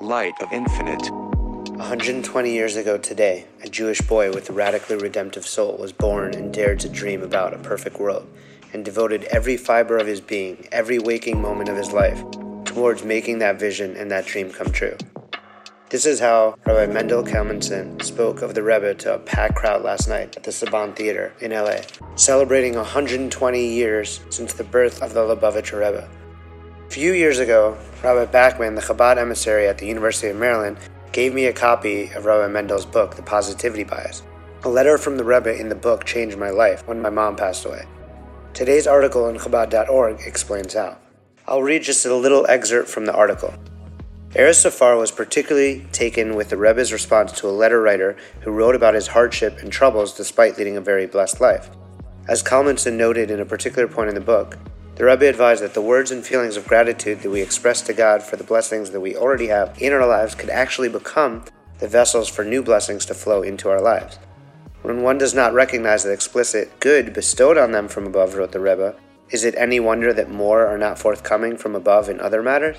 Light of Infinite. 120 years ago today, a Jewish boy with a radically redemptive soul was born and dared to dream about a perfect world, and devoted every fiber of his being, every waking moment of his life, towards making that vision and that dream come true. This is how Rabbi Mendel Kalmenson spoke of the Rebbe to a packed crowd last night at the Saban Theater in LA, celebrating 120 years since the birth of the Lubavitcher Rebbe. Few years ago, Rabbi Bachman, the Chabad emissary at the University of Maryland, gave me a copy of Rabbi Mendel's book, The Positivity Bias. A letter from the Rebbe in the book changed my life when my mom passed away. Today's article on Chabad.org explains how. I'll read just a little excerpt from the article. Erez Safar was particularly taken with the Rebbe's response to a letter writer who wrote about his hardship and troubles despite leading a very blessed life. As Kalmenson noted in a particular point in the book, the Rebbe advised that the words and feelings of gratitude that we express to God for the blessings that we already have in our lives could actually become the vessels for new blessings to flow into our lives. When one does not recognize the explicit good bestowed on them from above, wrote the Rebbe, is it any wonder that more are not forthcoming from above in other matters?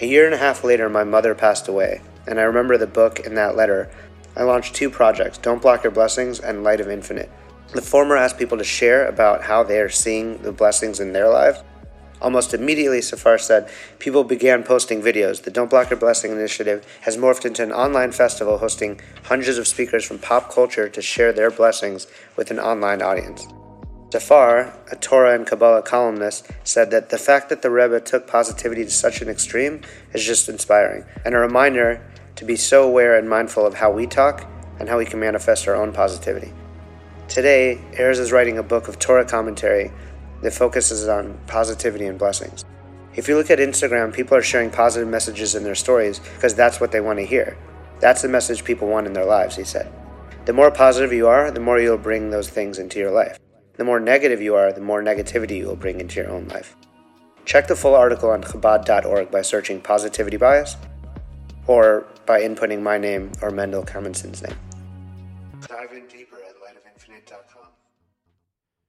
A year and a half later, my mother passed away, and I remember the book and that letter. I launched two projects Don't Block Your Blessings and Light of Infinite. The former asked people to share about how they are seeing the blessings in their lives. Almost immediately, Safar said, people began posting videos. The Don't Block Your Blessing initiative has morphed into an online festival hosting hundreds of speakers from pop culture to share their blessings with an online audience. Safar, a Torah and Kabbalah columnist, said that the fact that the Rebbe took positivity to such an extreme is just inspiring, and a reminder to be so aware and mindful of how we talk and how we can manifest our own positivity. Today, Erez is writing a book of Torah commentary that focuses on positivity and blessings. If you look at Instagram, people are sharing positive messages in their stories because that's what they want to hear. That's the message people want in their lives, he said. The more positive you are, the more you'll bring those things into your life. The more negative you are, the more negativity you will bring into your own life. Check the full article on Chabad.org by searching positivity bias or by inputting my name or Mendel Kalmenson's name. Dive in deeper at lightofinfinite.com.